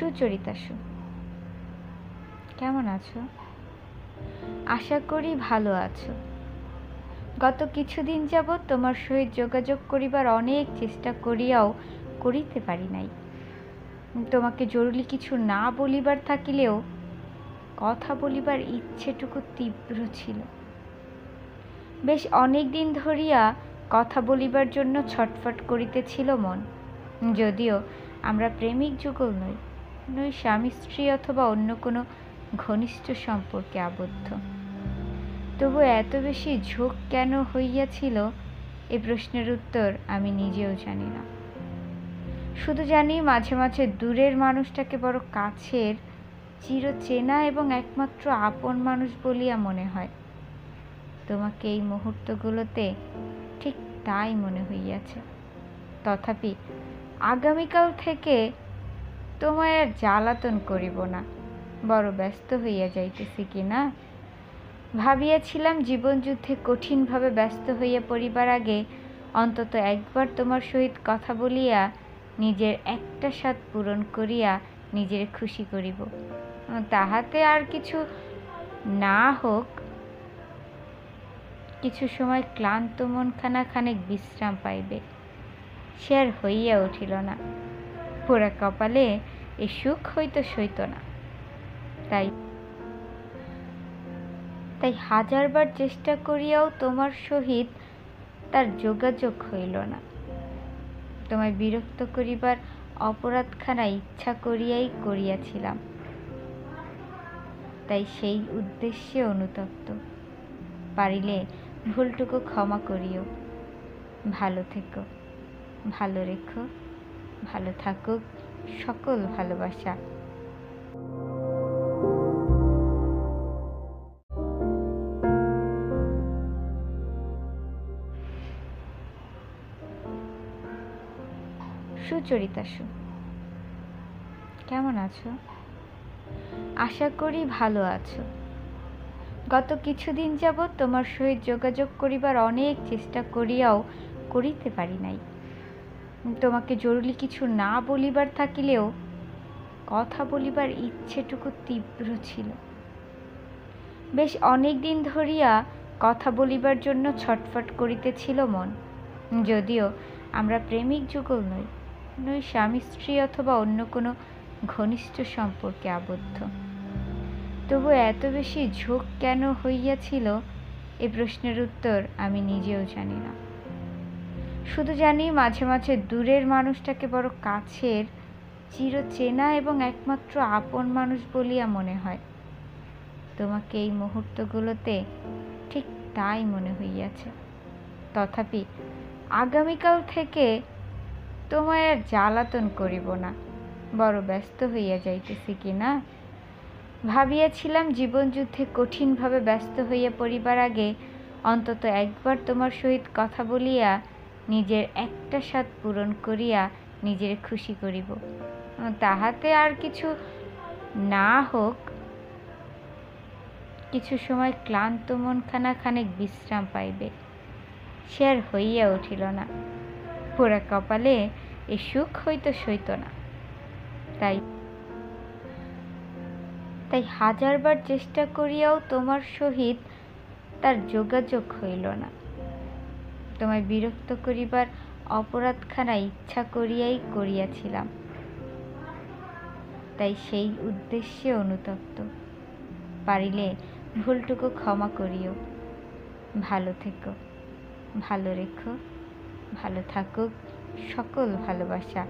সুচরিতা সু কেমন আছো? আশা করি ভালো আছো। গত কিছুদিন যাবৎ তোমার সহিত যোগাযোগ করিবার অনেক চেষ্টা করিয়াও করিতে পারি নাই। তোমাকে জরুরি কিছু না বলিবার থাকিলেও কথা বলিবার ইচ্ছেটুকু তীব্র ছিল। বেশ অনেক দিন ধরিয়া কথা বলিবার জন্য ছটফট করিতেছিল মন। যদিও আমরা প্রেমিক যুগল নই। নই স্বামী, স্ত্রী অথবা অন্য কোনো ঘনিষ্ঠ সম্পর্কে আবদ্ধ। তবু এত বেশি ঝোঁক কেন হইয়াছিল? এ প্রশ্নের উত্তর আমি নিজেও জানি না। শুধু জানি মাঝে মাঝে দূরের মানুষটাকে বড় কাছের চির চেনা এবং একমাত্র আপন মানুষ বলিয়া মনে হয়। তোমাকে এই মুহূর্তগুলোতে ঠিক তাই মনে হইয়াছে। তথাপি আগামীকাল থেকে তোমায় আর জ্বালাতন করিব না। বড় ব্যস্ত হইয়া যাইতেছি কি না? ভাবিয়াছিলাম জীবনযুদ্ধে কঠিনভাবে ব্যস্ত হইয়া পড়িবার আগে অন্তত একবার তোমার সহিত কথা বলিয়া নিজের একটা স্বাদ পূরণ করিয়া নিজের খুশি করিব। তাহাতে আর কিছু না হোক, কিছু সময় ক্লান্ত মনখানা খানিক বিশ্রাম পাইবে। সে আর হইয়া উঠিল না। পোড়া কপালে এ সুখ হইতো সইত না। তাই তাই হাজারবার চেষ্টা করিয়াও তোমার সহিত তার যোগাযোগ হইল না। তোমায় বিরক্ত করিবার অপরাধখানা ইচ্ছা করিয়াই করিয়াছিলাম। তাই সেই উদ্দেশ্যে অনুতপ্ত। পারিলে ভুলটুকু ক্ষমা করিও। ভালো থেকো। ভালো রেখো। ভালো থাকুক, সকল ভালোবাসা। সুচরিতা সু, কেমন আছো? আশা করি ভালো আছো। গত কিছুদিন যাবৎ তোমার সহিত যোগাযোগ করিবার অনেক চেষ্টা করিয়াও করিতে পারি নাই। তোমাকে জরুরি কিছু না বলিবার থাকিলেও কথা বলিবার ইচ্ছেটুকু তীব্র ছিল। বেশ অনেক দিন ধরিয়া কথা বলিবার জন্য ছটফট করিতেছিল মন। যদিও আমরা প্রেমিক যুগল নই নই স্বামী, স্ত্রী অথবা অন্য কোনো ঘনিষ্ঠ সম্পর্কে আবদ্ধ। তবু এত বেশি ঝোঁক কেন হইয়াছিল, এ প্রশ্নের উত্তর আমি নিজেও জানি না। শুধু জানি মাঝে মাঝে দূরের মানুষটাকে বড় কাছের চির চেনা এবং একমাত্র আপন মানুষ বলিয়া মনে হয়। তোমাকে এই মুহূর্তগুলোতে ঠিক তাই মনে হইয়াছে। তথাপি আগামীকাল থেকে তোমায় আর জ্বালাতন করিব না। বড় ব্যস্ত হইয়া যাইতেছি কি না? ভাবিয়াছিলাম জীবনযুদ্ধে কঠিনভাবে ব্যস্ত হইয়া পড়িবার আগে অন্তত একবার তোমার সহিত কথা বলিয়া নিজের একটা স্বাদ পূরণ করিয়া নিজের খুশি করিব। তাহাতে আর কিছু না হোক, কিছু সময় ক্লান্ত মনখানা খানিক বিশ্রাম পাইবে। সে আর হইয়া উঠিল না। পোড়া কপালে এ সুখ হইতো সইত না। তাই তাই হাজারবার চেষ্টা করিয়াও তোমার সহিত তার যোগাযোগ হইল না। তোমায় বিরক্ত করিবার অপরাধখানা ইচ্ছা করিয়াই করিয়াছিলাম। তাই সেই উদ্দেশ্যে অনুতপ্ত। পারিলে ভুলটুকু ক্ষমা করিও। ভালো থেকো, ভালো রেখো, ভালো থাকুক, সকল ভালোবাসা।